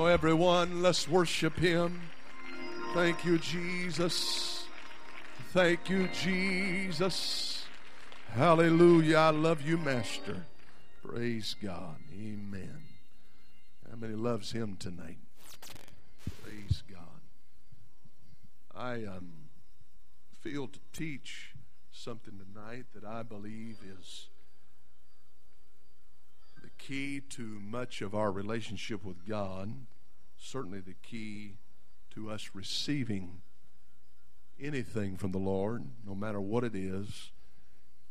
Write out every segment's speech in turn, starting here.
Oh, everyone, let's worship Him. Thank you, Jesus. Thank you, Jesus. Hallelujah. I love you, Master. Praise God. Amen. How many loves Him tonight? Praise God. I um, feel to teach something tonight that I believe is key to much of our relationship with God, certainly the key to us receiving anything from the Lord, no matter what it is,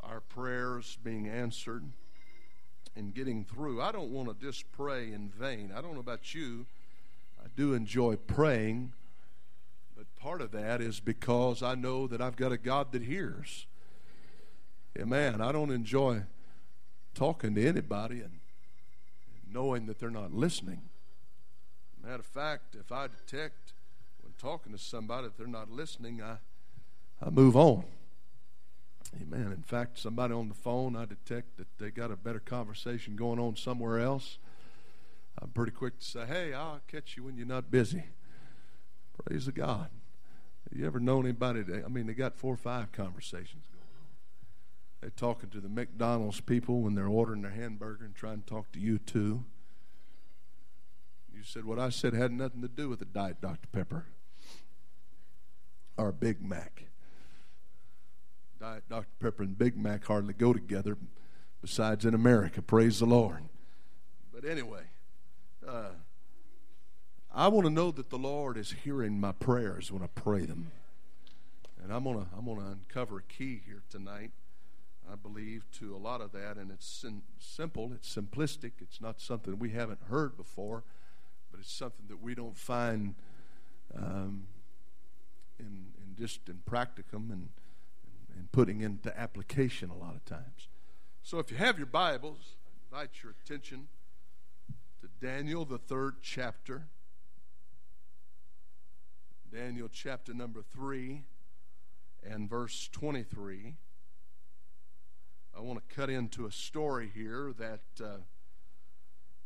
our prayers being answered and getting through. I don't want to just pray in vain. I don't know about you. I do enjoy praying, but part of that is because I know that I've got a God that hears. Amen. I don't enjoy talking to anybody and knowing that they're not listening. Matter of fact, if I detect when talking to somebody that they're not listening, I, I move on. Amen. In fact, somebody on the phone, I detect that they got a better conversation going on somewhere else. I'm pretty quick to say, hey, I'll catch you when you're not busy. Praise the God. You ever known anybody? That, I mean, they got four or five conversations. They're talking to the McDonald's people when they're ordering their hamburger and trying to talk to you too. You said what I said had nothing to do with a Diet Dr. Pepper or Big Mac. Diet Dr. Pepper and Big Mac hardly go together, besides in America. Praise the Lord. But anyway, uh, I want to know that the Lord is hearing my prayers when I pray them. And I'm going to I'm gonna uncover a key here tonight, I believe, to a lot of that. And it's sim- simple, it's simplistic, it's not something we haven't heard before, but it's something that we don't find um, in, in just in practicum and and putting into application a lot of times. So if you have your Bibles, I invite your attention to Daniel, the third chapter. Daniel chapter number 3 and verse 23. I want to cut into a story here that uh,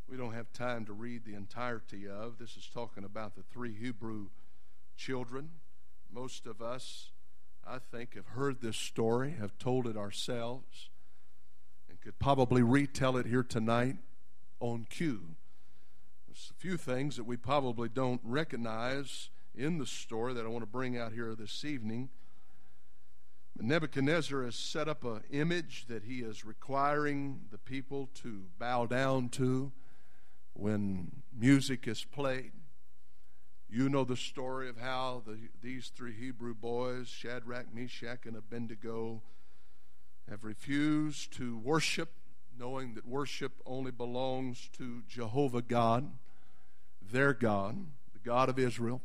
we don't have time to read the entirety of. This is talking about the three Hebrew children. Most of us I think, have heard this story, have told it ourselves, and could probably retell it here tonight on cue. There's a few things that we probably don't recognize in the story that I want to bring out here this evening. Nebuchadnezzar has set up an image that he is requiring the people to bow down to when music is played. You know the story of how the, these three Hebrew boys, Shadrach, Meshach, and Abednego, have refused to worship, knowing that worship only belongs to Jehovah God, their God, the God of Israel.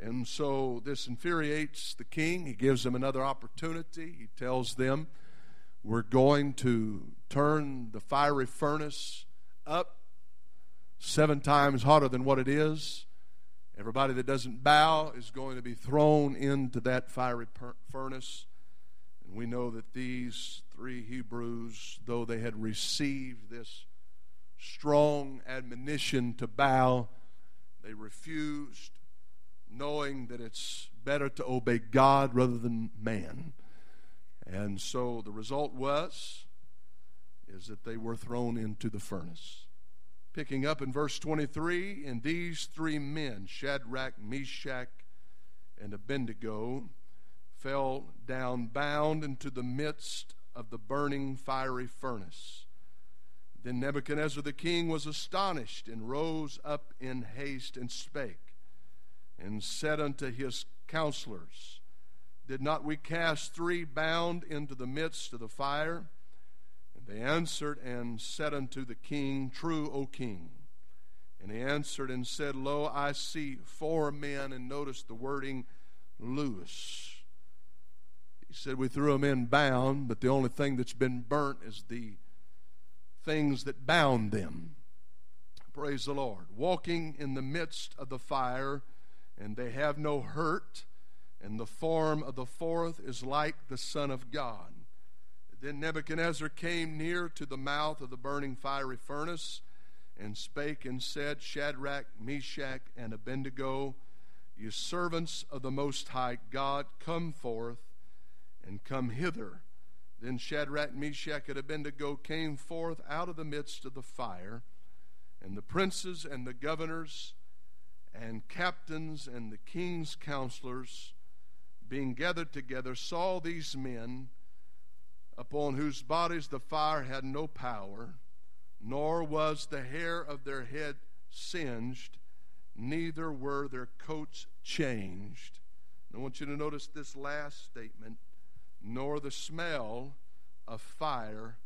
And so this infuriates the king. He gives them another opportunity. He tells them, We're going to turn the fiery furnace up seven times hotter than what it is Everybody that doesn't bow is going to be thrown into that fiery furnace. And we know that these three Hebrews, though they had received this strong admonition to bow, they refused, knowing that it's better to obey God rather than man. And so the result was is that they were thrown into the furnace. Picking up in verse 23, and these three men, Shadrach, Meshach, and Abednego, fell down bound into the midst of the burning fiery furnace. Then Nebuchadnezzar the king was astonished and rose up in haste and spake and said unto his counselors, Did not we cast three bound into the midst of the fire? And they answered and said unto the king, True, O king. And he answered and said, Lo, I see four men, and notice the wording, loose. He said, We threw them in bound, but the only thing that's been burnt is the things that bound them. Praise the Lord. Walking in the midst of the fire, and they have no hurt, and the form of the fourth is like the Son of God. Then Nebuchadnezzar came near to the mouth of the burning fiery furnace, and spake and said, Shadrach, Meshach, and Abednego, you servants of the Most High God, come forth and come hither. Then Shadrach, Meshach, and Abednego came forth out of the midst of the fire, and the princes and the governors and captains and the king's counselors, being gathered together, saw these men upon whose bodies the fire had no power, nor was the hair of their head singed, neither were their coats changed. I want you to notice this last statement nor the smell of fire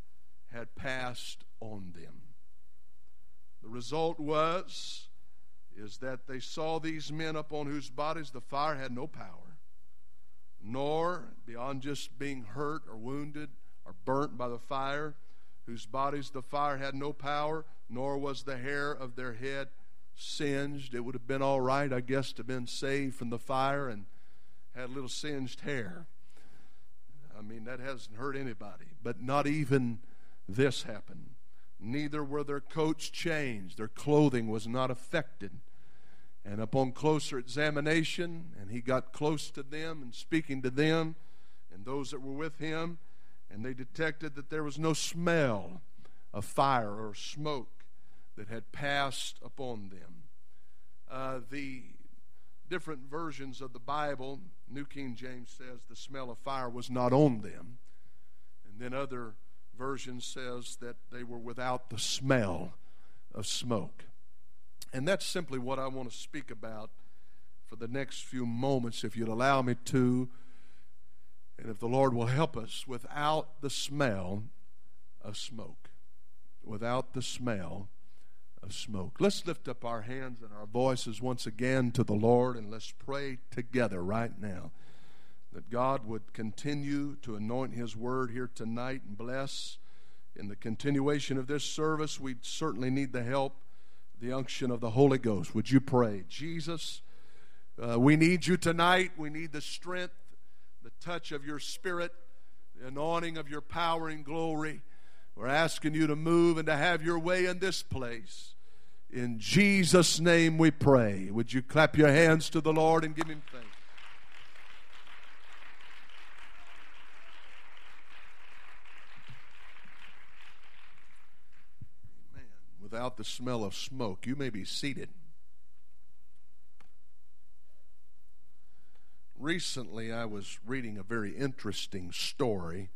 had passed on them. The result was is that they saw these men upon whose bodies the fire had no power, nor beyond just being hurt or wounded or burnt by the fire, whose bodies the fire had no power, nor was the hair of their head singed. It would have been all right, I guess, to have been saved from the fire and had a little singed hair. I mean, that hasn't hurt anybody. But not even this happened. Neither were their coats changed, their clothing was not affected. And upon closer examination, and he got close to them and speaking to them and those that were with him, and they detected that there was no smell of fire or smoke that had passed upon them. Uh, the different versions of the Bible, New King James says the smell of fire was not on them. And then other versions says that they were without the smell of smoke. And that's simply what I want to speak about for the next few moments, if you'd allow me to. And if the Lord will help us, without the smell of smoke. Without the smell of smoke. Let's lift up our hands and our voices once again to the Lord and let's pray together right now that God would continue to anoint His word here tonight and bless. In the continuation of this service, we certainly need the help, the unction of the Holy Ghost. Would you pray? Jesus, uh, we need you tonight. We need the strength, the touch of your spirit, the anointing of your power and glory. We're asking you to move and to have your way in this place. In Jesus' name we pray. Would you clap your hands to the Lord and give him thanks? Amen. Without the smell of smoke, you may be seated. Recently, I was reading a very interesting story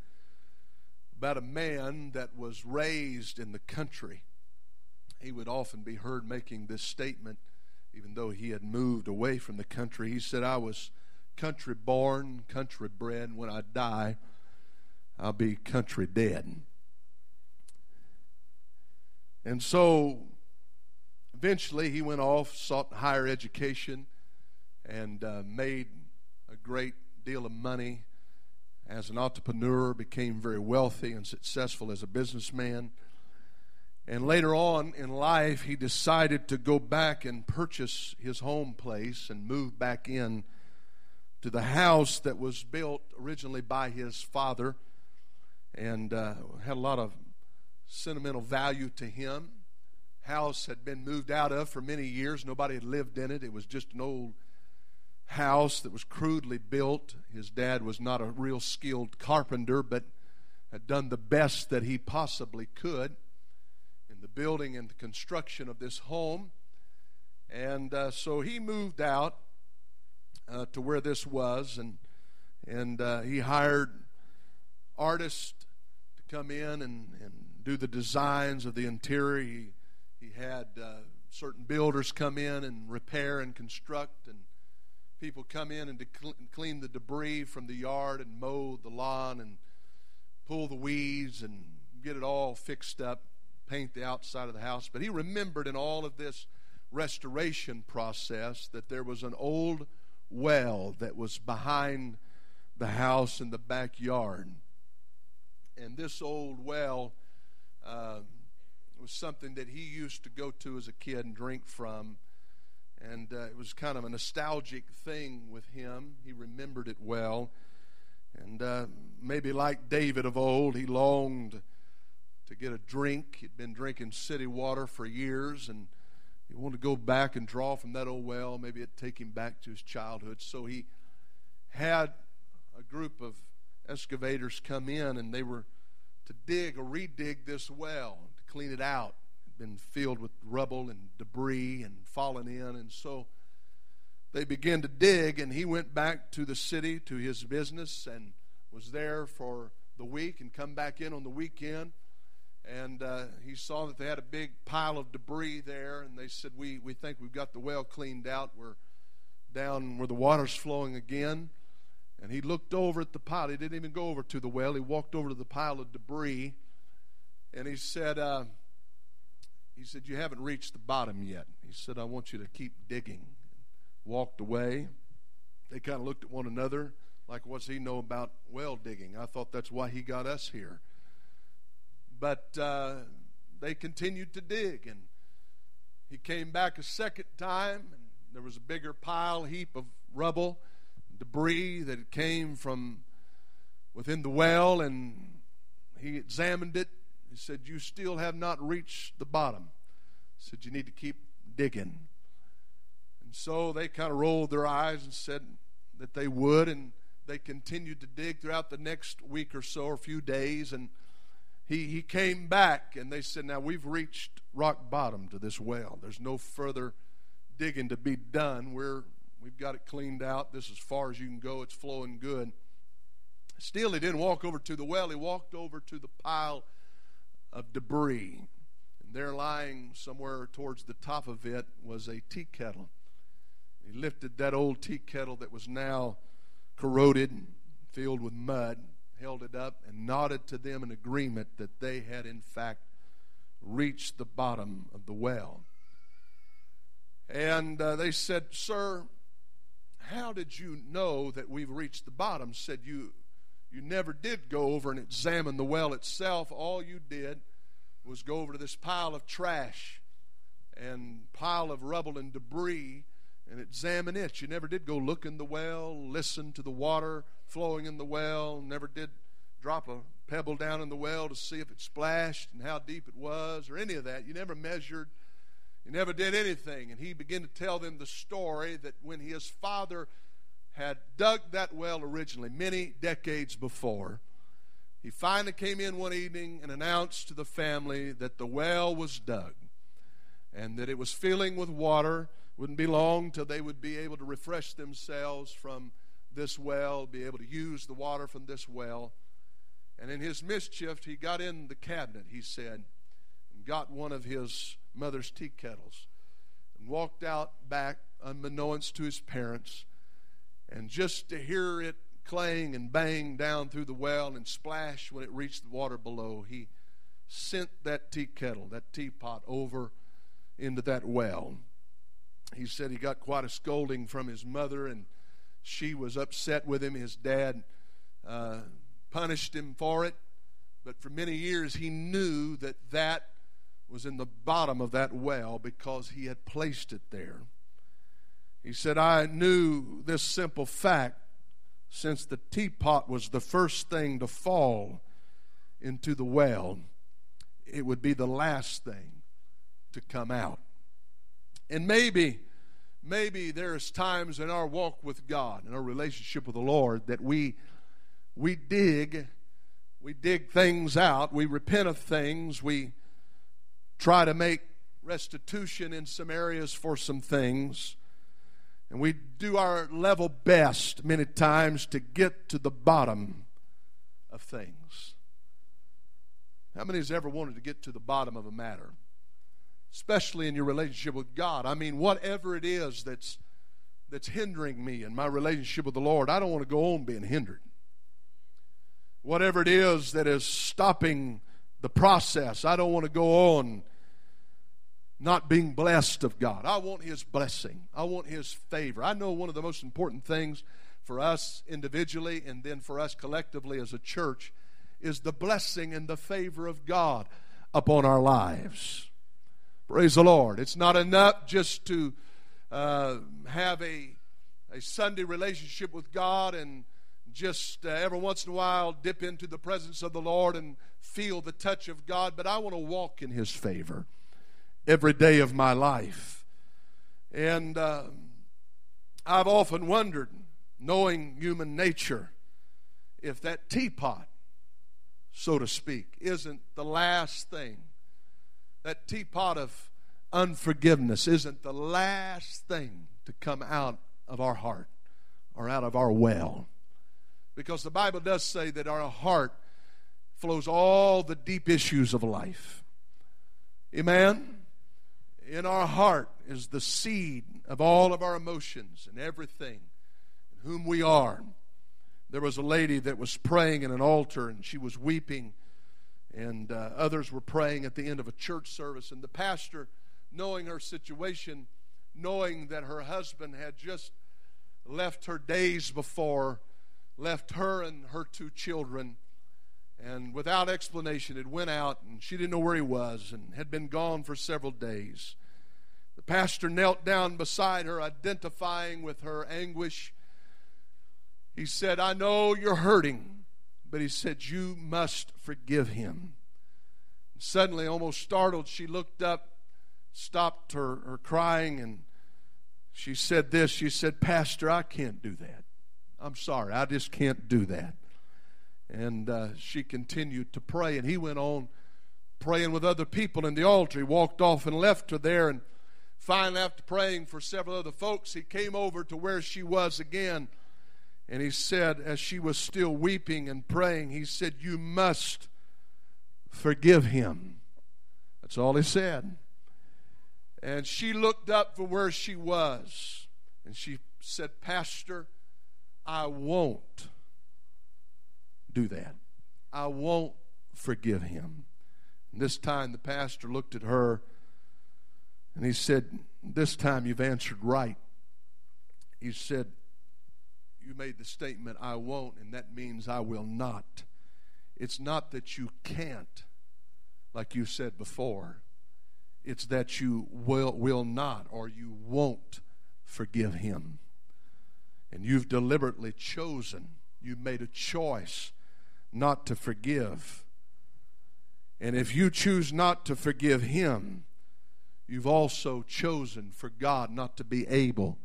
about a man that was raised in the country. He would often be heard making this statement, even though he had moved away from the country. He said, I was country born, country bred. When I die, I'll be country dead. And so eventually he went off, sought higher education, and uh, made a great deal of money as an entrepreneur, became very wealthy and successful as a businessman. And later on in life, he decided to go back and purchase his home place and move back in to the house that was built originally by his father and uh, had a lot of sentimental value to him. House had been moved out of for many years. Nobody had lived in it. It was just an old house that was crudely built. His dad was not a real skilled carpenter, but had done the best that he possibly could in the building and the construction of this home. And uh, so he moved out uh, to where this was, and and uh, he hired artists to come in and, and do the designs of the interior. He, he had uh, certain builders come in and repair and construct and people come in and clean the debris from the yard and mow the lawn and pull the weeds and get it all fixed up, paint the outside of the house. But he remembered in all of this restoration process that there was an old well that was behind the house in the backyard. And this old well uh, was something that he used to go to as a kid and drink from and uh, it was kind of a nostalgic thing with him. He remembered it well. And uh, maybe like David of old, he longed to get a drink. He'd been drinking city water for years, and he wanted to go back and draw from that old well. Maybe it'd take him back to his childhood. So he had a group of excavators come in, and they were to dig or redig this well to clean it out. It had been filled with rubble and debris and fallen in, and so they began to dig, and he went back to the city to his business and was there for the week and come back in on the weekend. And uh, he saw that they had a big pile of debris there, and they said, we, we think we've got the well cleaned out. We're down where the water's flowing again. And he looked over at the pile. He didn't even go over to the well. He walked over to the pile of debris, and he said, uh, he said, you haven't reached the bottom yet. He said, I want you to keep digging. Walked away. They kind of looked at one another like, what's he know about well digging? I thought that's why he got us here. But uh, they continued to dig, and he came back a second time, and there was a bigger pile, heap of rubble, debris that came from within the well, and he examined it. He said, You still have not reached the bottom. He said, You need to keep digging. And so they kind of rolled their eyes and said that they would, and they continued to dig throughout the next week or so, or a few days, and he, he came back and they said, Now we've reached rock bottom to this well. There's no further digging to be done. We're, we've got it cleaned out. This is as far as you can go. It's flowing good. Still, he didn't walk over to the well, he walked over to the pile of debris. And there, lying somewhere towards the top of it, was a tea kettle. He lifted that old tea kettle that was now corroded, and filled with mud, held it up, and nodded to them in agreement that they had, in fact, reached the bottom of the well. And uh, they said, Sir, how did you know that we've reached the bottom? Said, You you never did go over and examine the well itself. All you did was go over to this pile of trash and pile of rubble and debris and examine it. You never did go look in the well, listen to the water flowing in the well, never did drop a pebble down in the well to see if it splashed and how deep it was or any of that. You never measured, you never did anything. And he began to tell them the story that when his father had dug that well originally, many decades before, he finally came in one evening and announced to the family that the well was dug and that it was filling with water wouldn't be long till they would be able to refresh themselves from this well, be able to use the water from this well. And in his mischief, he got in the cabinet, he said, and got one of his mother's tea kettles and walked out back unbeknownst to his parents. And just to hear it clang and bang down through the well and splash when it reached the water below, he sent that tea kettle, that teapot, over into that well he said he got quite a scolding from his mother, and she was upset with him. His dad uh, punished him for it, but for many years he knew that that was in the bottom of that well because he had placed it there. He said, I knew this simple fact since the teapot was the first thing to fall into the well, it would be the last thing to come out. And maybe, maybe there's times in our walk with God, in our relationship with the Lord, that we we dig, we dig things out, we repent of things, we try to make restitution in some areas for some things. And we do our level best many times to get to the bottom of things. How many has ever wanted to get to the bottom of a matter? especially in your relationship with God. I mean, whatever it is that's that's hindering me in my relationship with the Lord, I don't want to go on being hindered. Whatever it is that is stopping the process, I don't want to go on not being blessed of God. I want His blessing. I want His favor. I know one of the most important things for us individually and then for us collectively as a church is the blessing and the favor of God upon our lives. Praise the Lord. It's not enough just to uh, have a, a Sunday relationship with God and just uh, every once in a while dip into the presence of the Lord and feel the touch of God, but I want to walk in His favor every day of my life. And uh, I've often wondered, knowing human nature, if that teapot, so to speak, isn't the last thing, that teapot of unforgiveness isn't the last thing to come out of our heart or out of our well. Because the Bible does say that our heart flows all the deep issues of life. Amen? In our heart is the seed of all of our emotions and everything, whom we are. There was a lady that was praying in an altar and she was weeping, and uh, others were praying at the end of a church service. And the pastor, knowing her situation, knowing that her husband had just left her days before, left her and her two children, and without explanation, it went out, and she didn't know where he was, and had been gone for several days. The pastor knelt down beside her, identifying with her anguish. He said, I know you're hurting, but he said, You must forgive him. And suddenly, almost startled, she looked up, stopped her, her crying, and she said this. She said, Pastor, I can't do that. I'm sorry, I just can't do that. And uh, she continued to pray, and he went on praying with other people in the altar. He walked off and left her there. And finally, after praying for several other folks, he came over to where she was again. And he said, as she was still weeping and praying, he said, You must forgive him. That's all he said. And she looked up from where she was and she said, Pastor, I won't do that. I won't forgive him. And this time the pastor looked at her and he said, This time you've answered right. He said, You made the statement, I won't, and that means I will not. It's not that you can't, like you said before. It's that you will, will not or you won't forgive him. And you've deliberately chosen, you've made a choice not to forgive. And if you choose not to forgive him, you've also chosen for God not to be able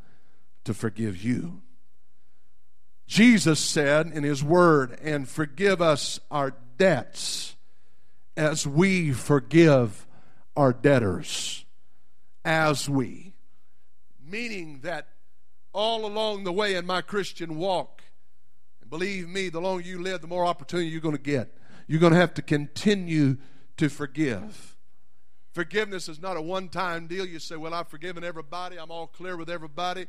to forgive you. Jesus said in his word, and forgive us our debts as we forgive our debtors as we. Meaning that all along the way in my Christian walk, and believe me, the longer you live, the more opportunity you're going to get. You're going to have to continue to forgive. Forgiveness is not a one time deal. You say, Well, I've forgiven everybody, I'm all clear with everybody.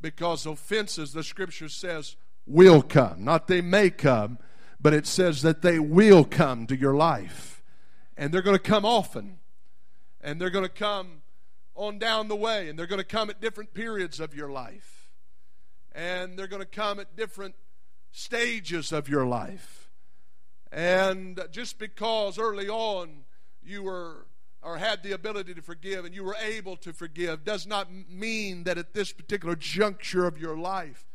Because offenses, the scripture says, will come. Not they may come, but it says that they will come to your life. And they're going to come often and they're going to come on down the way, and they're going to come at different periods of your life, and they're going to come at different stages of your life. And just because early on you were or had the ability to forgive and you were able to forgive does not mean that at this particular juncture of your life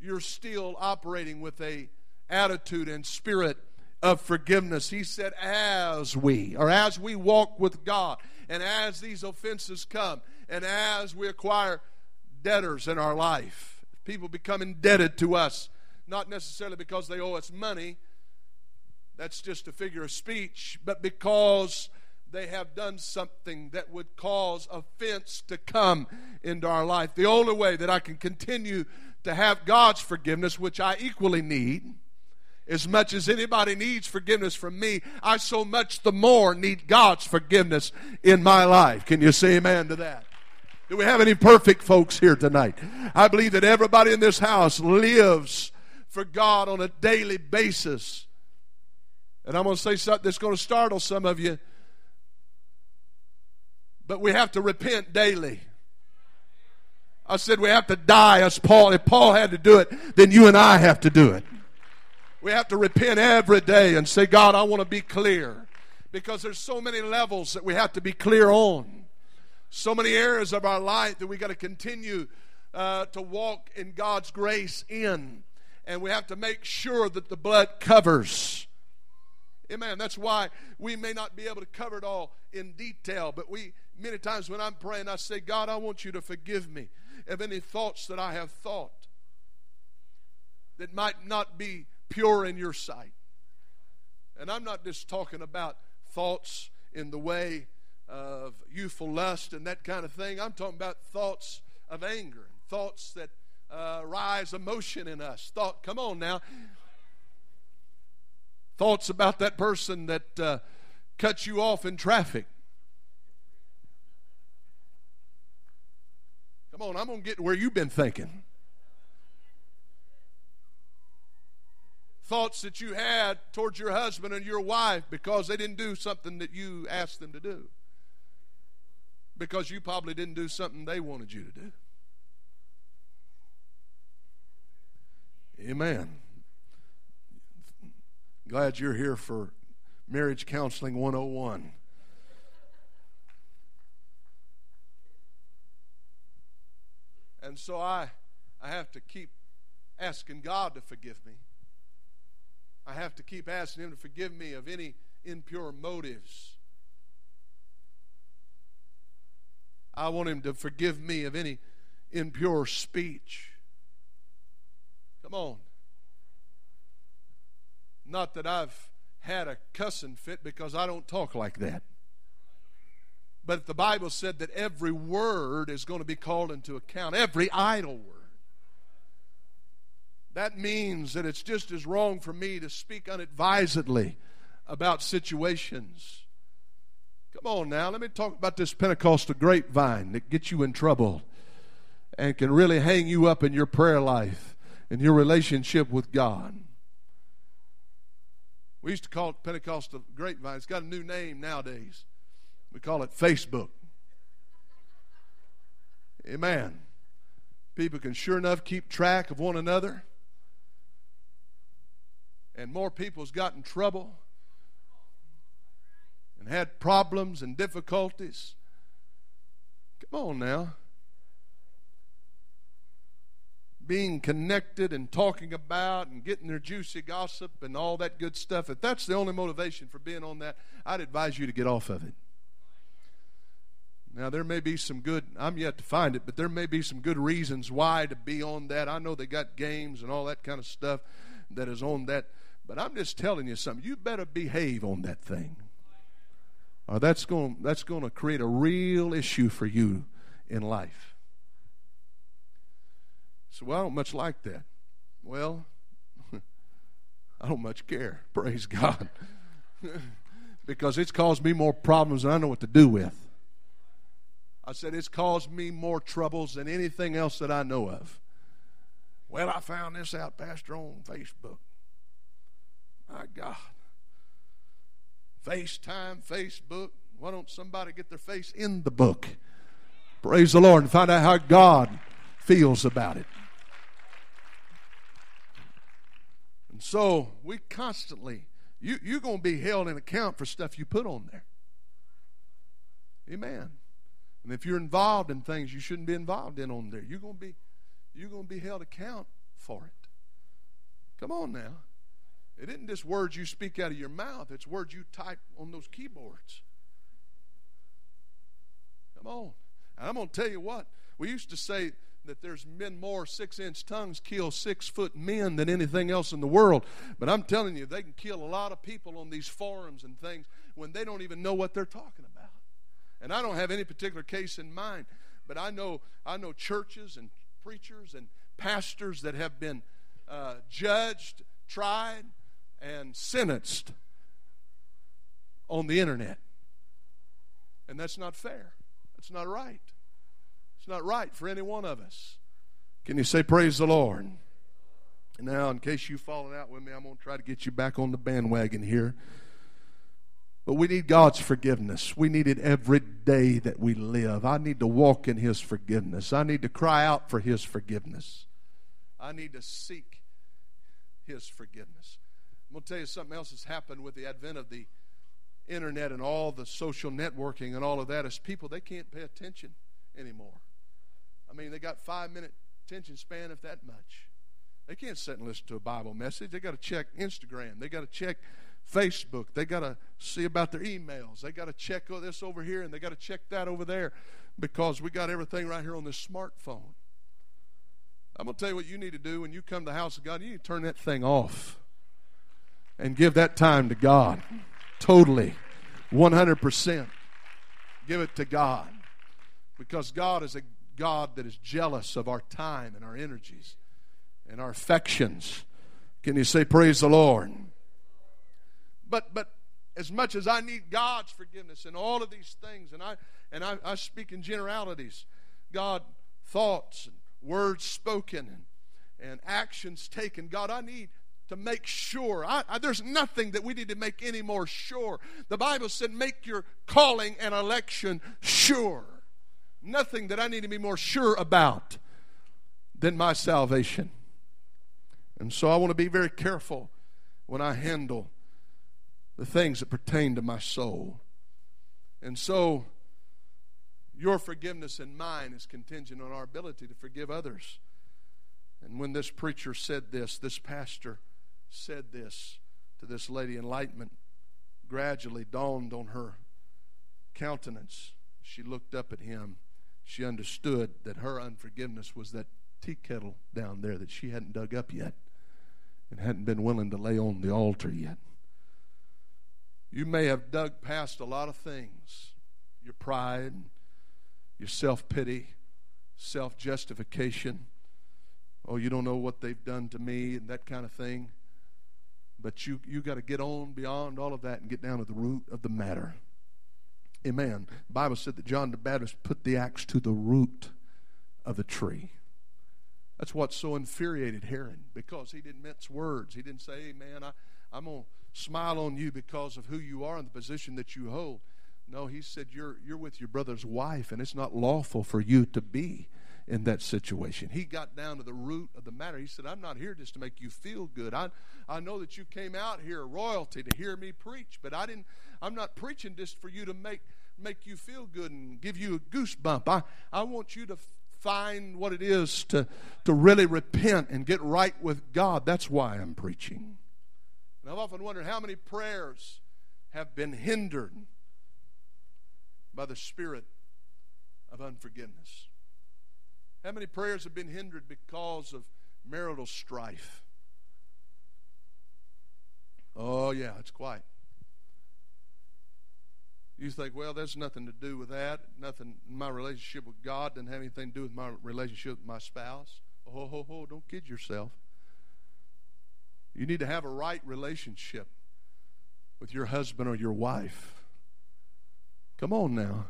you're still operating with a attitude and spirit of forgiveness. He said, as we, or as we walk with God, and as these offenses come, and as we acquire debtors in our life, people become indebted to us, not necessarily because they owe us money, that's just a figure of speech, but because they have done something that would cause offense to come into our life. The only way that I can continue to have God's forgiveness, which I equally need, as much as anybody needs forgiveness from me, I so much the more need God's forgiveness in my life. Can you say amen to that? Do we have any perfect folks here tonight? I believe that everybody in this house lives for God on a daily basis. And I'm going to say something that's going to startle some of you. But we have to repent daily. I said we have to die as Paul. If Paul had to do it, then you and I have to do it. We have to repent every day and say, God, I want to be clear. Because there's so many levels that we have to be clear on. So many areas of our life that we got to continue uh, to walk in God's grace in. And we have to make sure that the blood covers. Amen. That's why we may not be able to cover it all in detail, but we many times when I'm praying, I say, God, I want you to forgive me of any thoughts that I have thought that might not be pure in your sight. And I'm not just talking about thoughts in the way of youthful lust and that kind of thing. I'm talking about thoughts of anger and thoughts that uh, rise emotion in us. Thought, come on now. Thoughts about that person that uh, cuts you off in traffic. Come on, I'm going to get where you've been thinking. Thoughts that you had towards your husband and your wife because they didn't do something that you asked them to do. Because you probably didn't do something they wanted you to do. Amen. Glad you're here for Marriage Counseling 101. And so I, I have to keep asking God to forgive me. I have to keep asking Him to forgive me of any impure motives. I want Him to forgive me of any impure speech. Come on. Not that I've had a cussing fit because I don't talk like that. But the Bible said that every word is going to be called into account, every idle word. That means that it's just as wrong for me to speak unadvisedly about situations. Come on now, let me talk about this Pentecostal grapevine that gets you in trouble and can really hang you up in your prayer life and your relationship with God. We used to call it Pentecostal grapevine. It's got a new name nowadays. We call it Facebook. Amen. People can sure enough keep track of one another. And more people's got in trouble and had problems and difficulties. Come on now. Being connected and talking about and getting their juicy gossip and all that good stuff. If that's the only motivation for being on that, I'd advise you to get off of it. Now, there may be some good, I'm yet to find it, but there may be some good reasons why to be on that. I know they got games and all that kind of stuff that is on that, but I'm just telling you something. You better behave on that thing. Or that's going, that's going to create a real issue for you in life. So, well, I don't much like that. Well, I don't much care. Praise God. because it's caused me more problems than I know what to do with. I said, It's caused me more troubles than anything else that I know of. Well, I found this out, Pastor, on Facebook. My God. FaceTime, Facebook. Why don't somebody get their face in the book? Praise the Lord and find out how God feels about it. And so we constantly, you, you're going to be held in account for stuff you put on there. Amen. And if you're involved in things you shouldn't be involved in on there, you're going to be you're going to be held account for it. Come on now. It isn't just words you speak out of your mouth, it's words you type on those keyboards. Come on. And I'm going to tell you what, we used to say that there's been more six inch tongues kill six foot men than anything else in the world. But I'm telling you, they can kill a lot of people on these forums and things when they don't even know what they're talking about. And I don't have any particular case in mind, but I know I know churches and preachers and pastors that have been uh, judged, tried, and sentenced on the internet. And that's not fair. That's not right. It's not right for any one of us. Can you say, Praise the Lord? Now, in case you've fallen out with me, I'm going to try to get you back on the bandwagon here. But we need God's forgiveness. We need it every day that we live. I need to walk in His forgiveness. I need to cry out for His forgiveness. I need to seek His forgiveness. I'm going to tell you something else has happened with the advent of the internet and all the social networking and all of that is people they can't pay attention anymore. I mean, they got five minute attention span, if that much. They can't sit and listen to a Bible message. They got to check Instagram. They got to check Facebook. They got to see about their emails. They got to check oh, this over here and they got to check that over there because we got everything right here on this smartphone. I'm going to tell you what you need to do when you come to the house of God. You need to turn that thing off and give that time to God. Totally. 100%. Give it to God. Because God is a God that is jealous of our time and our energies and our affections. Can you say, Praise the Lord? But, but as much as I need God's forgiveness and all of these things, and I, and I, I speak in generalities, God, thoughts and words spoken and, and actions taken, God, I need to make sure. I, I, there's nothing that we need to make any more sure. The Bible said, make your calling and election sure. Nothing that I need to be more sure about than my salvation. And so I want to be very careful when I handle the things that pertain to my soul. And so your forgiveness and mine is contingent on our ability to forgive others. And when this preacher said this, this pastor said this to this lady, enlightenment gradually dawned on her countenance. She looked up at him. She understood that her unforgiveness was that tea kettle down there that she hadn't dug up yet and hadn't been willing to lay on the altar yet. You may have dug past a lot of things your pride, your self pity, self justification. Oh, you don't know what they've done to me, and that kind of thing. But you you got to get on beyond all of that and get down to the root of the matter. Amen. The Bible said that John the Baptist put the axe to the root of the tree. That's what so infuriated Herod because he didn't mince words. He didn't say, hey, man, I, I'm going to smile on you because of who you are and the position that you hold. No, he said, you're, you're with your brother's wife, and it's not lawful for you to be in that situation. He got down to the root of the matter. He said, I'm not here just to make you feel good. I, I know that you came out here, royalty, to hear me preach, but I didn't, I'm not preaching just for you to make, make you feel good and give you a goosebump. I, I want you to find what it is to, to really repent and get right with God. That's why I'm preaching. And I've often wondered how many prayers have been hindered by the spirit of unforgiveness. How many prayers have been hindered because of marital strife? Oh, yeah, it's quite. You think, well, there's nothing to do with that. Nothing, my relationship with God doesn't have anything to do with my relationship with my spouse. Oh, ho, ho, don't kid yourself. You need to have a right relationship with your husband or your wife. Come on now.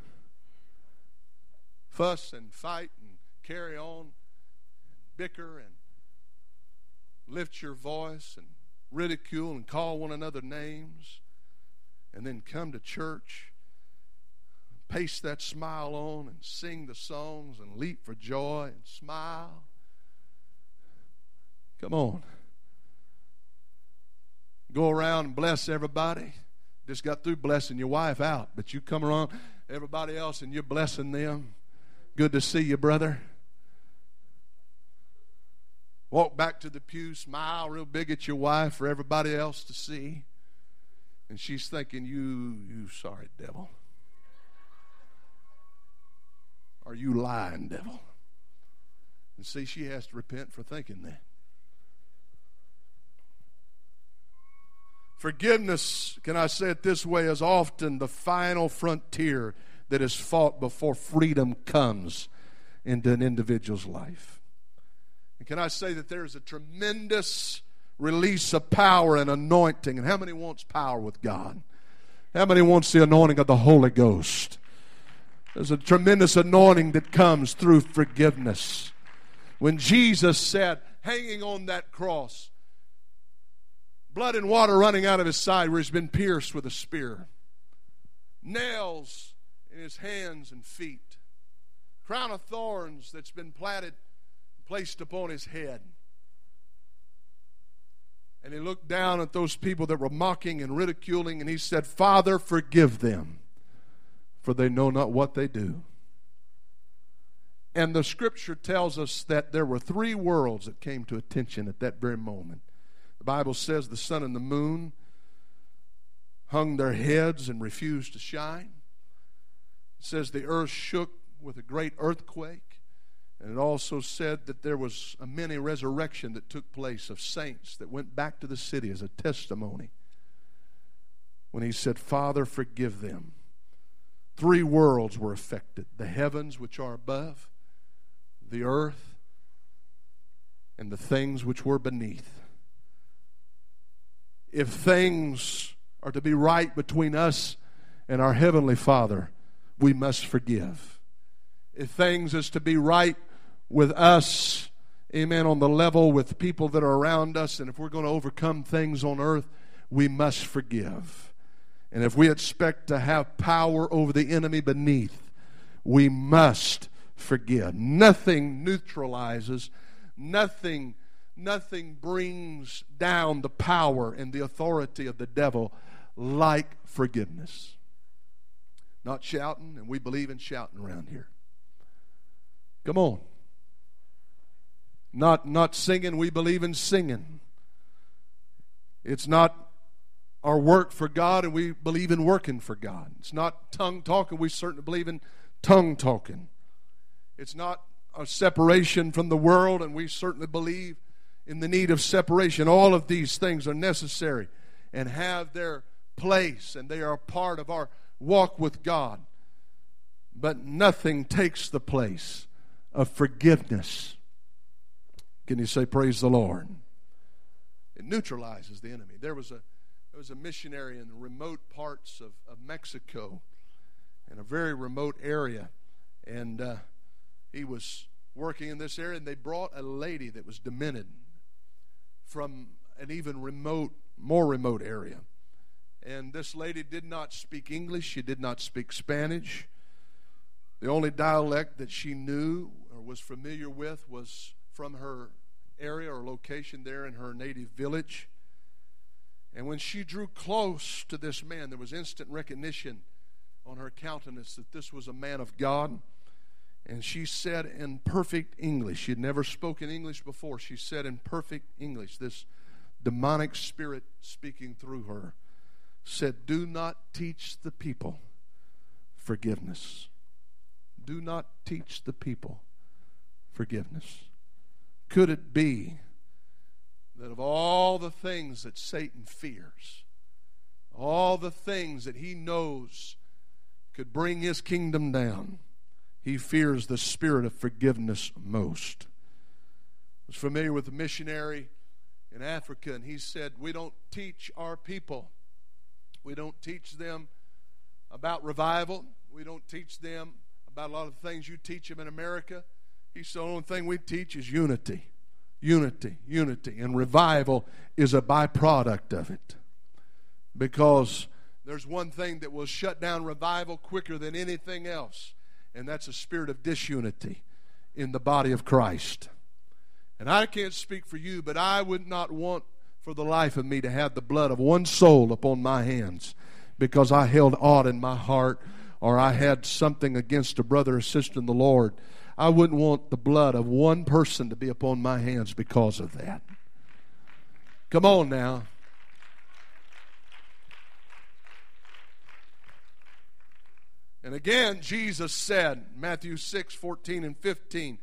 Fuss and fight carry on, and bicker, and lift your voice, and ridicule, and call one another names, and then come to church, paste that smile on, and sing the songs, and leap for joy, and smile. Come on. Go around and bless everybody. Just got through blessing your wife out, but you come around everybody else and you're blessing them. Good to see you, brother. Walk back to the pew, smile real big at your wife for everybody else to see. And she's thinking, You, you sorry devil. Are you lying devil? And see, she has to repent for thinking that. Forgiveness, can I say it this way, is often the final frontier that is fought before freedom comes into an individual's life. And can I say that there is a tremendous release of power and anointing? And how many wants power with God? How many wants the anointing of the Holy Ghost? There's a tremendous anointing that comes through forgiveness. When Jesus said, hanging on that cross, blood and water running out of his side where he's been pierced with a spear, nails in his hands and feet, crown of thorns that's been planted placed upon his head. And he looked down at those people that were mocking and ridiculing, and he said, Father, forgive them, for they know not what they do. And the scripture tells us that there were three worlds that came to attention at that very moment. The Bible says the sun and the moon hung their heads and refused to shine. It says the earth shook with a great earthquake. And it also said that there was a mini resurrection that took place of saints that went back to the city as a testimony. When he said, Father, forgive them. Three worlds were affected the heavens which are above, the earth, and the things which were beneath. If things are to be right between us and our Heavenly Father, we must forgive. If things is to be right with us, amen, on the level with people that are around us, and if we're going to overcome things on earth, we must forgive. And if we expect to have power over the enemy beneath, we must forgive. Nothing neutralizes, nothing nothing brings down the power and the authority of the devil like forgiveness. Not shouting, and we believe in shouting around here. Come on. Not, not singing, we believe in singing. It's not our work for God, and we believe in working for God. It's not tongue talking, we certainly believe in tongue talking. It's not a separation from the world, and we certainly believe in the need of separation. All of these things are necessary and have their place, and they are a part of our walk with God. But nothing takes the place of forgiveness can you say, Praise the Lord? It neutralizes the enemy. There was a, there was a missionary in the remote parts of, of Mexico, in a very remote area, and uh, he was working in this area, and they brought a lady that was demented from an even remote, more remote area. And this lady did not speak English, she did not speak Spanish. The only dialect that she knew or was familiar with was from her area or location there in her native village. And when she drew close to this man, there was instant recognition on her countenance that this was a man of God. And she said in perfect English, she had never spoken English before. She said in perfect English, this demonic spirit speaking through her said, Do not teach the people forgiveness. Do not teach the people forgiveness. Could it be that of all the things that Satan fears, all the things that he knows could bring his kingdom down, he fears the spirit of forgiveness most. I was familiar with a missionary in Africa, and he said, We don't teach our people, we don't teach them about revival, we don't teach them about a lot of the things you teach them in America. He said, the only thing we teach is unity. Unity, unity. And revival is a byproduct of it. Because there's one thing that will shut down revival quicker than anything else, and that's a spirit of disunity in the body of Christ. And I can't speak for you, but I would not want for the life of me to have the blood of one soul upon my hands because I held aught in my heart or I had something against a brother or sister in the Lord I wouldn't want the blood of one person to be upon my hands because of that. Come on now. And again, Jesus said, Matthew 6, 14 and 15,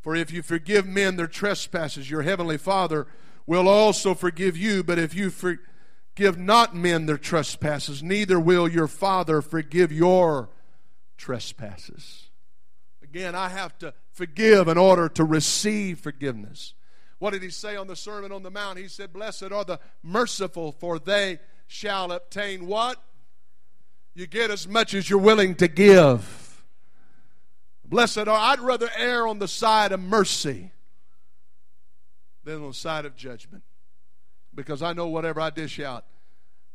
For if you forgive men their trespasses, your heavenly Father will also forgive you. But if you forgive not men their trespasses, neither will your Father forgive your trespasses. Again, I have to forgive in order to receive forgiveness. What did he say on the Sermon on the Mount? He said, Blessed are the merciful, for they shall obtain what? You get as much as you're willing to give. Blessed are, I'd rather err on the side of mercy than on the side of judgment. Because I know whatever I dish out,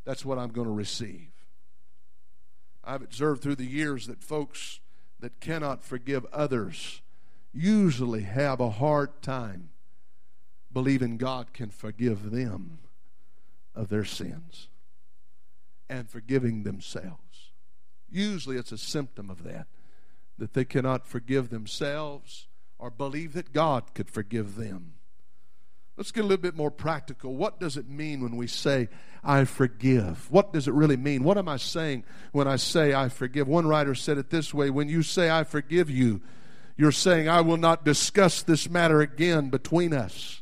that's what I'm going to receive. I've observed through the years that folks that cannot forgive others usually have a hard time believing God can forgive them of their sins and forgiving themselves. Usually it's a symptom of that. that they cannot forgive themselves or believe that God could forgive them. Let's get a little bit more practical. What does it mean when we say, I forgive? What does it really mean? What am I saying when I say, I forgive? One writer said it this way When you say, I forgive you, you're saying, I will not discuss this matter again between us.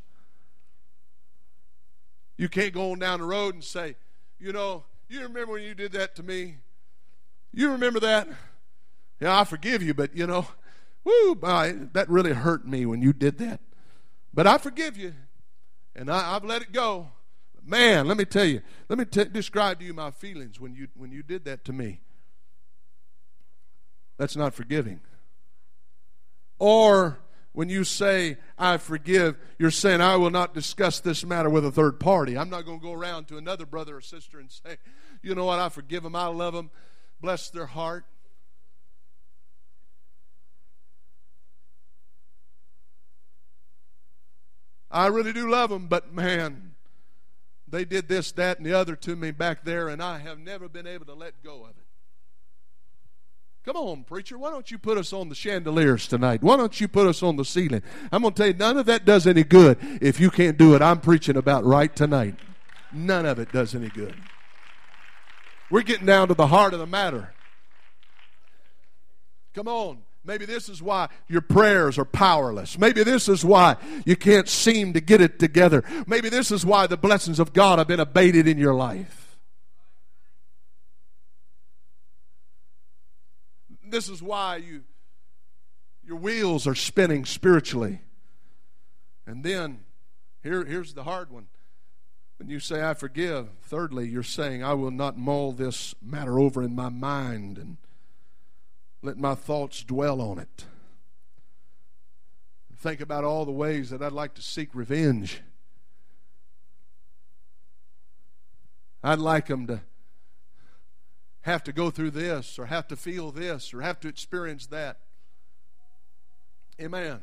You can't go on down the road and say, You know, you remember when you did that to me? You remember that? Yeah, I forgive you, but you know, boy, that really hurt me when you did that. But I forgive you and I, have let it go. Man, let me tell you, let me t- describe to you my feelings when you when you did that to me. That's not forgiving. Or when you say, I forgive, you're saying, I will not discuss this matter with a third party. I'm not going to go around to another brother or sister and say, you know what, I forgive them, I love them, bless their heart. I really do love them, but man, they did this, that, and the other to me back there, and I have never been able to let go of it. Come on, preacher. Why don't you put us on the chandeliers tonight? Why don't you put us on the ceiling? I'm going to tell you, none of that does any good if you can't do it. I'm preaching about right tonight. None of it does any good. We're getting down to the heart of the matter. Come on. Maybe this is why your prayers are powerless. Maybe this is why you can't seem to get it together. Maybe this is why the blessings of God have been abated in your life. This is why you your wheels are spinning spiritually. And then here, here's the hard one. When you say I forgive, thirdly, you're saying I will not mull this matter over in my mind and let my thoughts dwell on it. Think about all the ways that I'd like to seek revenge. I'd like them to have to go through this or have to feel this or have to experience that. Amen.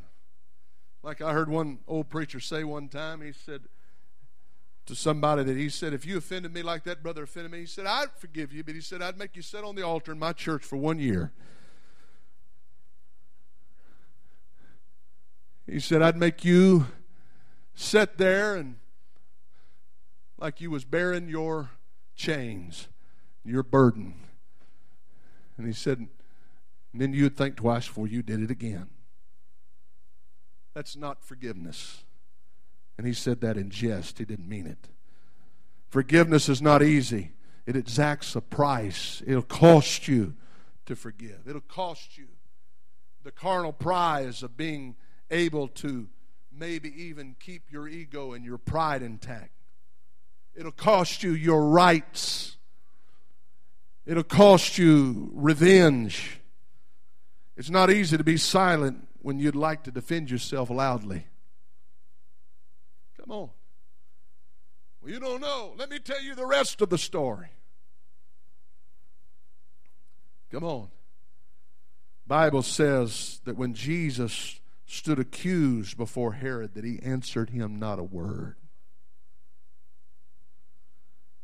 Like I heard one old preacher say one time, he said to somebody that he said, If you offended me like that brother offended me, he said, I'd forgive you, but he said, I'd make you sit on the altar in my church for one year. He said, I'd make you sit there and like you was bearing your chains, your burden. And he said, and then you'd think twice before you did it again. That's not forgiveness. And he said that in jest. He didn't mean it. Forgiveness is not easy. It exacts a price. It'll cost you to forgive. It'll cost you the carnal prize of being able to maybe even keep your ego and your pride intact. It'll cost you your rights. It'll cost you revenge. It's not easy to be silent when you'd like to defend yourself loudly. Come on. Well, you don't know. Let me tell you the rest of the story. Come on. Bible says that when Jesus stood accused before Herod that he answered him not a word.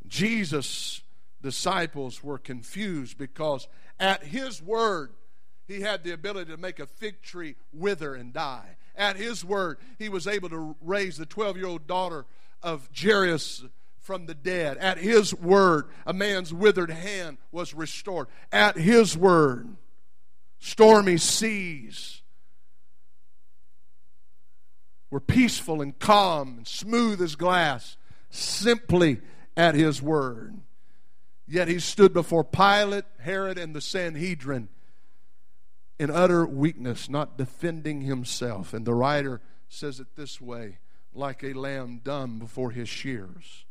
Jesus' disciples were confused because at his word, he had the ability to make a fig tree wither and die. At his word, he was able to raise the 12 year old daughter of Jairus from the dead. At his word, a man's withered hand was restored. At his word, stormy seas were peaceful and calm and smooth as glass simply at his word. Yet he stood before Pilate, Herod, and the Sanhedrin in utter weakness, not defending himself. And the writer says it this way like a lamb dumb before his shears,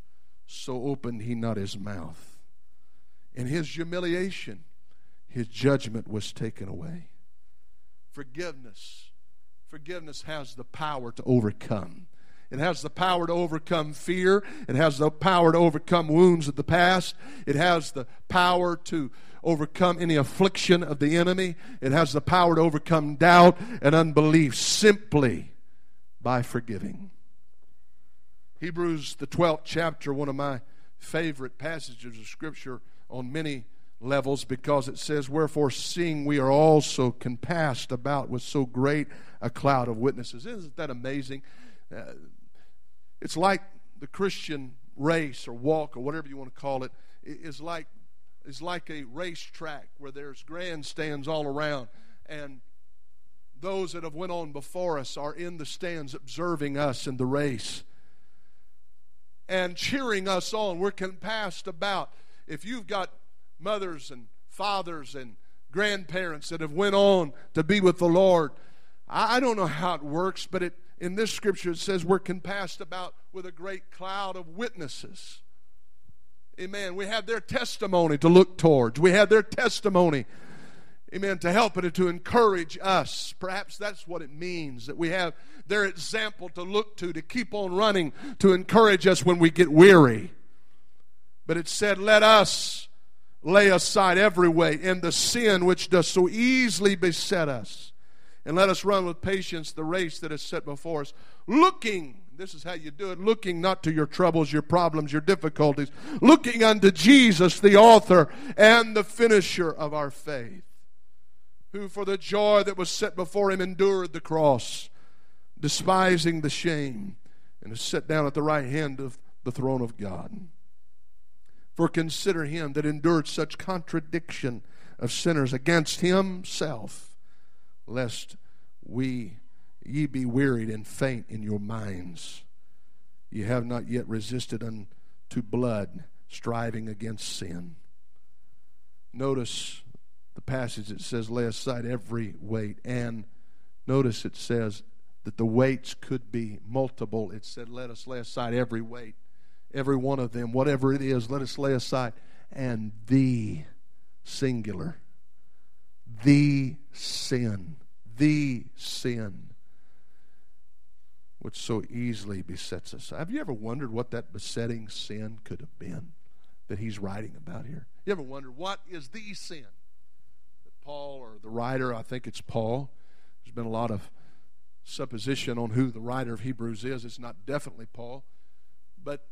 so opened he not his mouth. In his humiliation, his judgment was taken away. Forgiveness Forgiveness has the power to overcome. It has the power to overcome fear. It has the power to overcome wounds of the past. It has the power to overcome any affliction of the enemy. It has the power to overcome doubt and unbelief simply by forgiving. Hebrews, the 12th chapter, one of my favorite passages of Scripture on many levels because it says, Wherefore, seeing we are also compassed about with so great a cloud of witnesses. Isn't that amazing? Uh, it's like the Christian race or walk or whatever you want to call it is like is like a racetrack where there's grandstands all around and those that have went on before us are in the stands observing us in the race and cheering us on we're compassed about if you've got mothers and fathers and grandparents that have went on to be with the lord. I, don't know how it works but it in this scripture it says we're compassed about with a great cloud of witnesses. Amen. We have their testimony to look towards. We have their testimony amen to help and to encourage us. Perhaps that's what it means that we have their example to look to to keep on running to encourage us when we get weary. But it said let us lay aside every weight and the sin which does so easily beset us and let us run with patience the race that is set before us, looking, this is how you do it, looking not to your troubles, your problems, your difficulties, looking unto Jesus, the author and the finisher of our faith, who for the joy that was set before him endured the cross, despising the shame, and is set down at the right hand of the throne of God. For consider him that endured such contradiction of sinners against himself lest we ye be wearied and faint in your minds. Ye have not yet resisted unto blood, striving against sin. Notice the passage that says, lay aside every weight. And notice it says that the weights could be multiple. It said, let us lay aside every weight, every one of them, whatever it is, let us lay aside. And the singular the sin, the sin, which so easily besets us. Have you ever wondered what that besetting sin could have been that he's writing about here? You ever wondered what is the sin that Paul or the writer, I think it's Paul, there's been a lot of supposition on who the writer of Hebrews is. It's not definitely Paul. But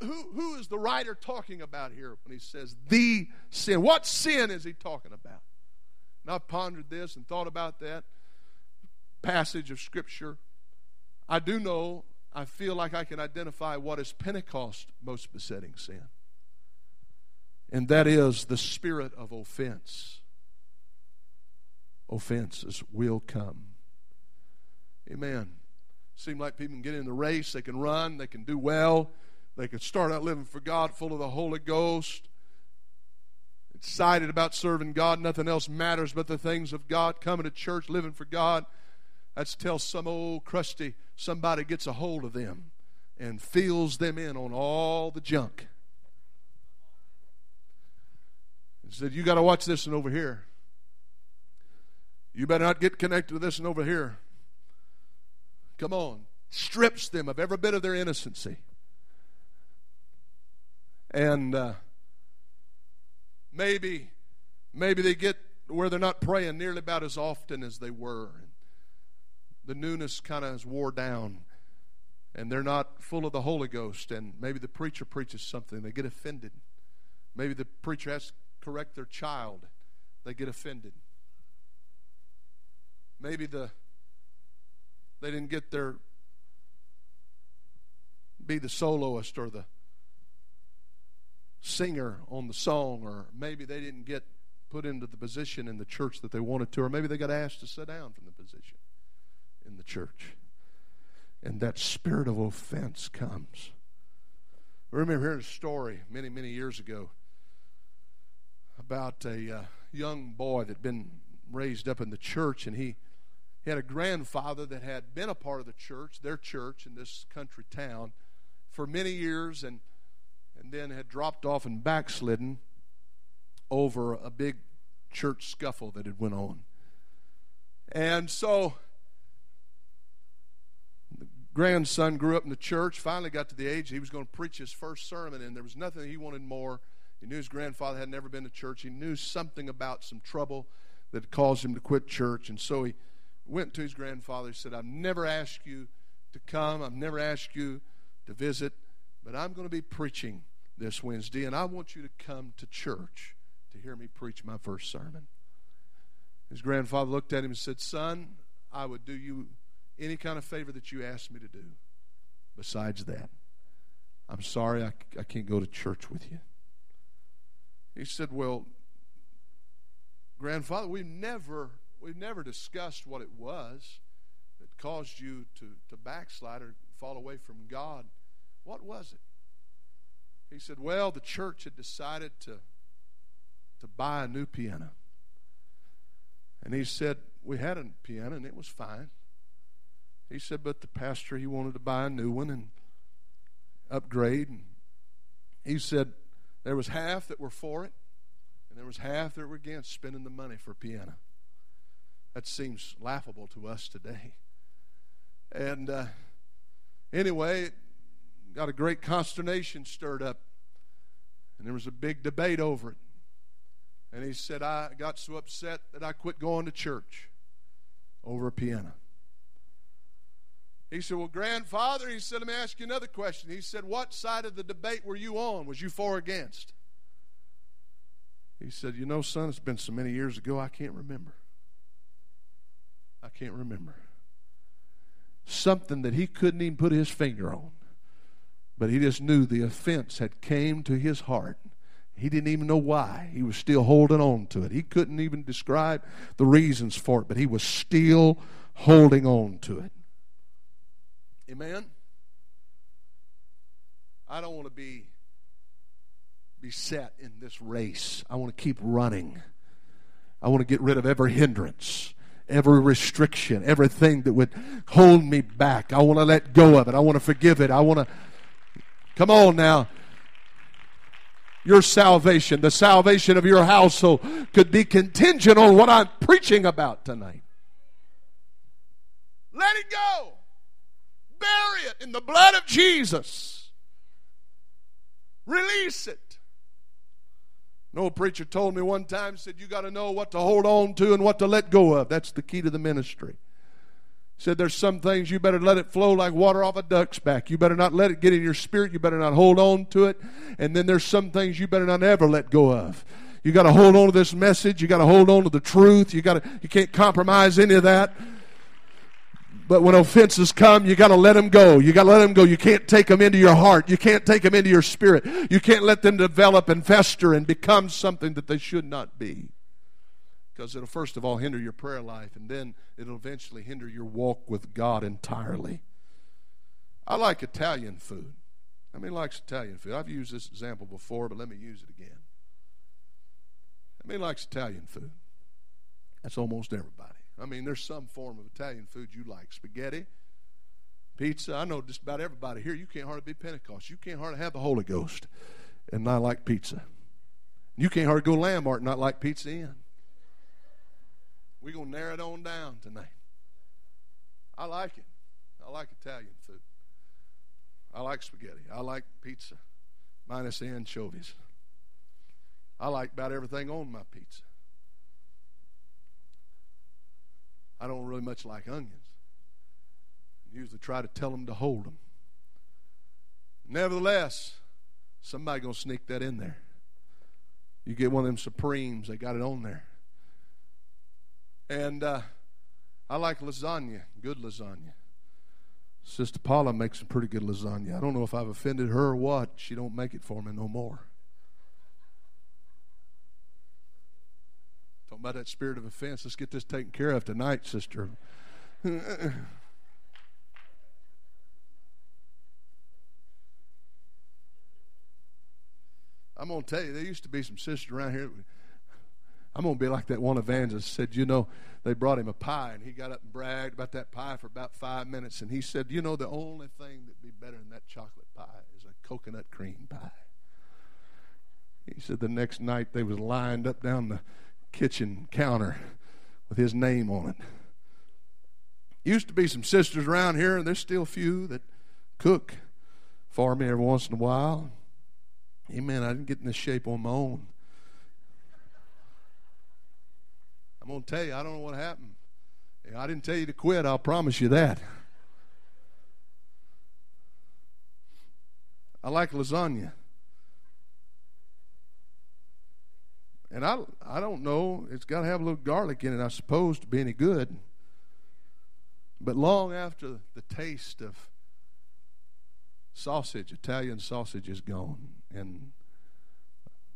who, who is the writer talking about here when he says the sin? What sin is he talking about? And I've pondered this and thought about that passage of Scripture. I do know, I feel like I can identify what is Pentecost most besetting sin. And that is the spirit of offense. Offenses will come. Amen. Seem like people can get in the race, they can run, they can do well, they can start out living for God, full of the Holy Ghost excited about serving God. Nothing else matters but the things of God. Coming to church, living for God. That's till some old crusty somebody gets a hold of them and fills them in on all the junk. He said, You got to watch this and over here. You better not get connected to this and over here. Come on. Strips them of every bit of their innocency. And uh, maybe maybe they get where they're not praying nearly about as often as they were. The newness kind of has wore down, and they're not full of the Holy Ghost. And maybe the preacher preaches something, they get offended. Maybe the preacher has to correct their child, they get offended. Maybe the they didn't get their be the soloist or the singer on the song, or maybe they didn't get put into the position in the church that they wanted to, or maybe they got asked to sit down from the position in the church. And that spirit of offense comes. I remember hearing a story many, many years ago about a uh, young boy that had been raised up in the church, and he, he had a grandfather that had been a part of the church, their church in this country town, for many years, and and then had dropped off and backslidden over a big church scuffle that had went on. And so the grandson grew up in the church, finally got to the age he was going to preach his first sermon, and there was nothing he wanted more. He knew his grandfather had never been to church. He knew something about some trouble that caused him to quit church. And so he went to his grandfather. He said, I've never asked you to come, I've never asked you to visit, but I'm going to be preaching this Wednesday, and I want you to come to church to hear me preach my first sermon. His grandfather looked at him and said, Son, I would do you any kind of favor that you asked me to do. Besides that, I'm sorry I, I can't go to church with you. He said, Well, grandfather, we've never we've never discussed what it was that caused you to, to backslide or fall away from God. What was it? He said, Well, the church had decided to, to buy a new piano. And he said, We had a piano and it was fine. He said, But the pastor, he wanted to buy a new one and upgrade. And he said, There was half that were for it, and there was half that were against spending the money for a piano. That seems laughable to us today. And uh, anyway, got a great consternation stirred up. And there was a big debate over it. And he said, I got so upset that I quit going to church over a piano. He said, Well, grandfather, he said, Let me ask you another question. He said, What side of the debate were you on? Was you for or against? He said, You know, son, it's been so many years ago, I can't remember. I can't remember. Something that he couldn't even put his finger on. But he just knew the offense had came to his heart. He didn't even know why. He was still holding on to it. He couldn't even describe the reasons for it, but he was still holding on to it. Amen. I don't want to be beset in this race. I want to keep running. I want to get rid of every hindrance, every restriction, everything that would hold me back. I want to let go of it. I want to forgive it. I want to Come on now. Your salvation, the salvation of your household, could be contingent on what I'm preaching about tonight. Let it go. Bury it in the blood of Jesus. Release it. An old preacher told me one time, said, You got to know what to hold on to and what to let go of. That's the key to the ministry said there's some things you better let it flow like water off a duck's back. You better not let it get in your spirit. You better not hold on to it. And then there's some things you better not ever let go of. You got to hold on to this message. You got to hold on to the truth. You got to you can't compromise any of that. But when offenses come, you got to let them go. You got to let them go. You can't take them into your heart. You can't take them into your spirit. You can't let them develop and fester and become something that they should not be because it'll first of all hinder your prayer life and then it'll eventually hinder your walk with God entirely. I like Italian food. I mean, likes Italian food? I've used this example before, but let me use it again. I mean, likes Italian food? That's almost everybody. I mean, there's some form of Italian food you like spaghetti, pizza. I know just about everybody here. You can't hardly be Pentecost. You can't hardly have the Holy Ghost and not like pizza. You can't hardly go Landmark and not like Pizza Inn. Going to narrow it on down tonight. I like it. I like Italian food. I like spaghetti. I like pizza, minus the anchovies. I like about everything on my pizza. I don't really much like onions. I usually try to tell them to hold them. Nevertheless, somebody gonna sneak that in there. You get one of them Supremes, they got it on there. And uh, I like lasagna, good lasagna. Sister Paula makes some pretty good lasagna. I don't know if I've offended her or what. She don't make it for me no more. Talking about that spirit of offense. Let's get this taken care of tonight, sister. I'm to tell you, there used to be some sisters around here. I'm going to be like that one evangelist said, you know, they brought him a pie and he got up and bragged about that pie for about five minutes. And he said, you know, the only thing that'd be better than that chocolate pie is a coconut cream pie. He said the next night they was lined up down the kitchen counter with his name on it. Used to be some sisters around here, and there's still a few that cook for me every once in a while. Amen. I didn't get in this shape on my own. I'm going to tell you, I don't know what happened. I didn't tell you to quit, I'll promise you that. I like lasagna. And I, I don't know, it's got to have a little garlic in it, I suppose, to be any good. But long after the taste of sausage, Italian sausage, is gone, and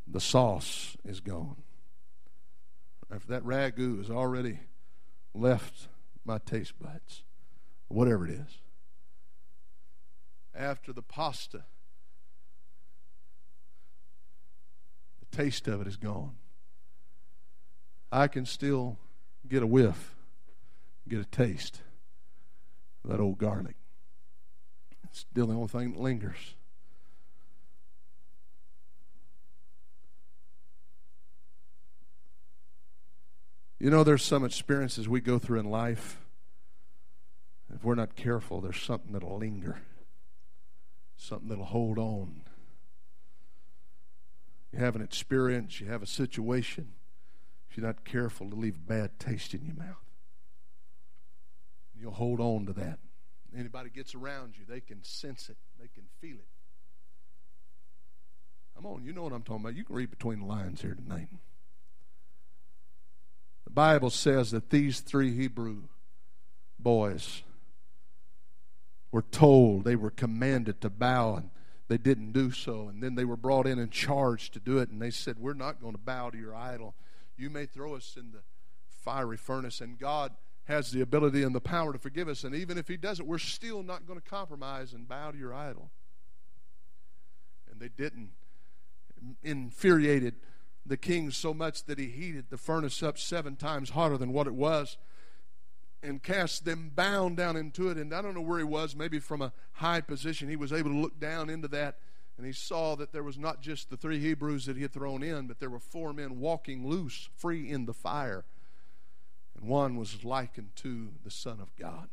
the sauce is gone, after that ragu has already left my taste buds, whatever it is, after the pasta, the taste of it is gone. I can still get a whiff, get a taste of that old garlic. It's still the only thing that lingers. You know, there's some experiences we go through in life. If we're not careful, there's something that'll linger, something that'll hold on. You have an experience, you have a situation if you're not careful to leave a bad taste in your mouth. You'll hold on to that. Anybody gets around you, they can sense it, they can feel it. Come on, you know what I'm talking about. You can read between the lines here tonight. The Bible says that these three Hebrew boys were told, they were commanded to bow, and they didn't do so. And then they were brought in and charged to do it, and they said, We're not going to bow to your idol. You may throw us in the fiery furnace, and God has the ability and the power to forgive us. And even if He doesn't, we're still not going to compromise and bow to your idol. And they didn't. Infuriated the king so much that he heated the furnace up seven times hotter than what it was and cast them bound down into it. And I don't know where he was, maybe from a high position. He was able to look down into that and he saw that there was not just the three Hebrews that he had thrown in, but there were four men walking loose, free in the fire. And one was likened to the Son of God.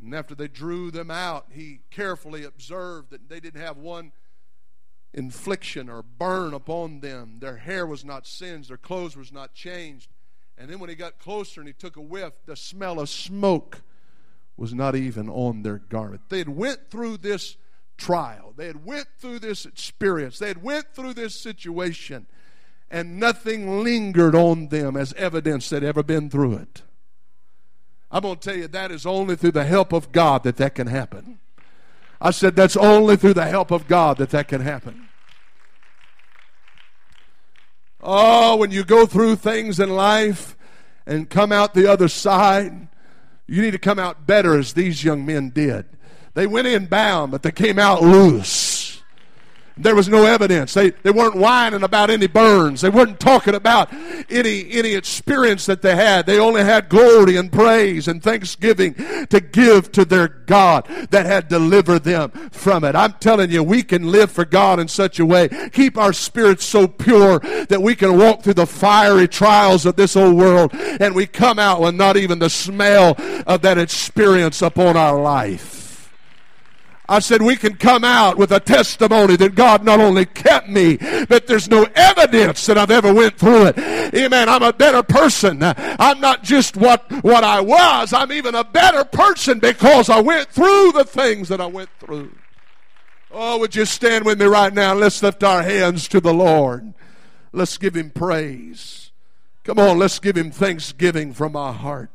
And after they drew them out, he carefully observed that they didn't have one infliction or burn upon them. Their hair was not singed, their clothes was not changed. And then when he got closer and he took a whiff, the smell of smoke was not even on their garment. They had went through this trial. They had went through this experience. They had went through this situation and nothing lingered on them as evidence they'd ever been through it. I'm going to tell you that is only through the help of God that that can happen. I said that's only through the help of God that that can happen. Oh, when you go through things in life and come out the other side, you need to come out better as these young men did. They went in bound, but they came out loose. There was no evidence. They, they weren't whining about any burns. They weren't talking about any, any experience that they had. They only had glory and praise and thanksgiving to give to their God that had delivered them from it. I'm telling you, we can live for God in such a way. Keep our spirits so pure that we can walk through the fiery trials of this old world and we come out with not even the smell of that experience upon our life. I said, we can come out with a testimony that God not only kept me, but there's no evidence that I've ever went through it. Amen. I'm a better person. I'm not just what, what I was. I'm even a better person because I went through the things that I went through. Oh, would you stand with me right now? Let's lift our hands to the Lord. Let's give him praise. Come on, let's give him thanksgiving from our heart.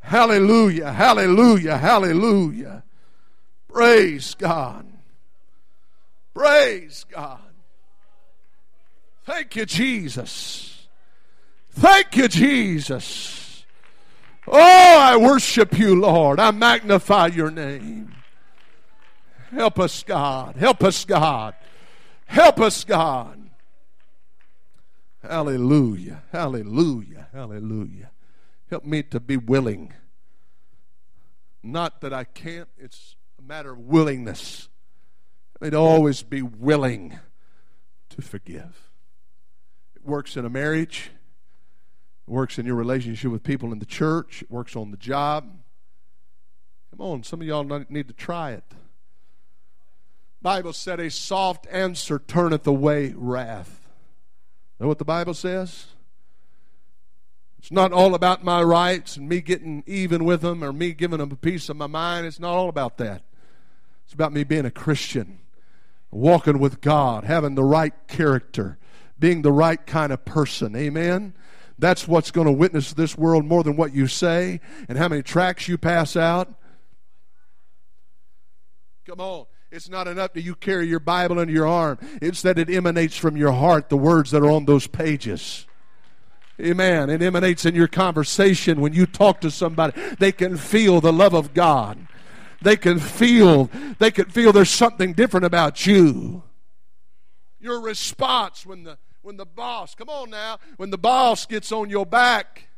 Hallelujah, hallelujah, hallelujah. Praise God. Praise God. Thank you, Jesus. Thank you, Jesus. Oh, I worship you, Lord. I magnify your name. Help us, God. Help us, God. Help us, God. Hallelujah. Hallelujah. Hallelujah. Help me to be willing. Not that I can't, it's matter of willingness. They'd always be willing to forgive. It works in a marriage, it works in your relationship with people in the church, it works on the job. Come on, some of y'all need to try it. Bible said a soft answer turneth away wrath. Know what the Bible says? It's not all about my rights and me getting even with them or me giving them a piece of my mind. It's not all about that. It's about me being a Christian. walking with God, having the right character, being the right kind of person. Amen. That's what's going to witness this world more than what you say and how many tracks you pass out. Come on. It's not enough that you carry your Bible under your arm. It's that it emanates from your heart, the words that are on those pages. Amen. It emanates in your conversation when you talk to somebody. They can feel the love of God. They can feel, they can feel there's something different about you. Your response when the when the boss, come on now, when the boss gets on your back.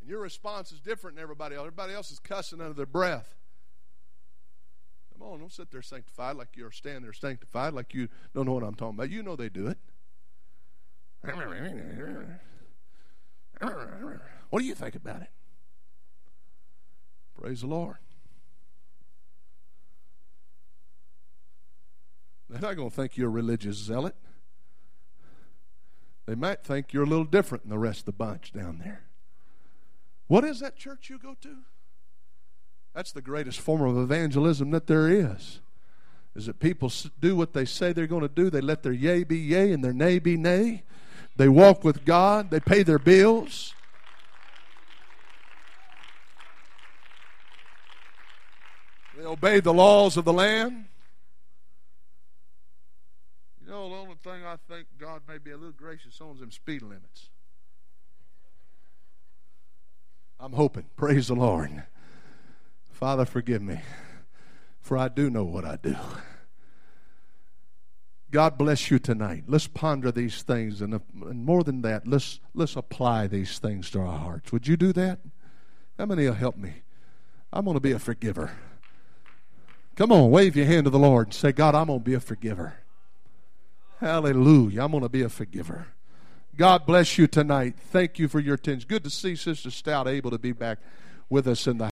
And your response is different than everybody else. Everybody else is cussing under their breath. Come on, don't sit there sanctified like you're standing there sanctified like you don't know what I'm talking about. You know they do it. What do you think about it? Praise the Lord. They're not going to think you're a religious zealot. They might think you're a little different than the rest of the bunch down there. What is that church you go to? That's the greatest form of evangelism that there is. Is that people do what they say they're going to do. They let their yea be yea and their nay be nay. They walk with God. They pay their bills. They obey the laws of the land. You know, the only thing I think God may be a little gracious on is them speed limits. I'm hoping. Praise the Lord. Father, forgive me, for I do know what I do. God bless you tonight. Let's ponder these things, and, and more than that, let's let's apply these things to our hearts. Would you do that? How many will help me? I'm going to be a forgiver. Come on, wave your hand to the Lord and say, God, I'm going to be a forgiver. Hallelujah. I'm going to be a forgiver. God bless you tonight. Thank you for your attention. Good to see Sister Stout able to be back with us in the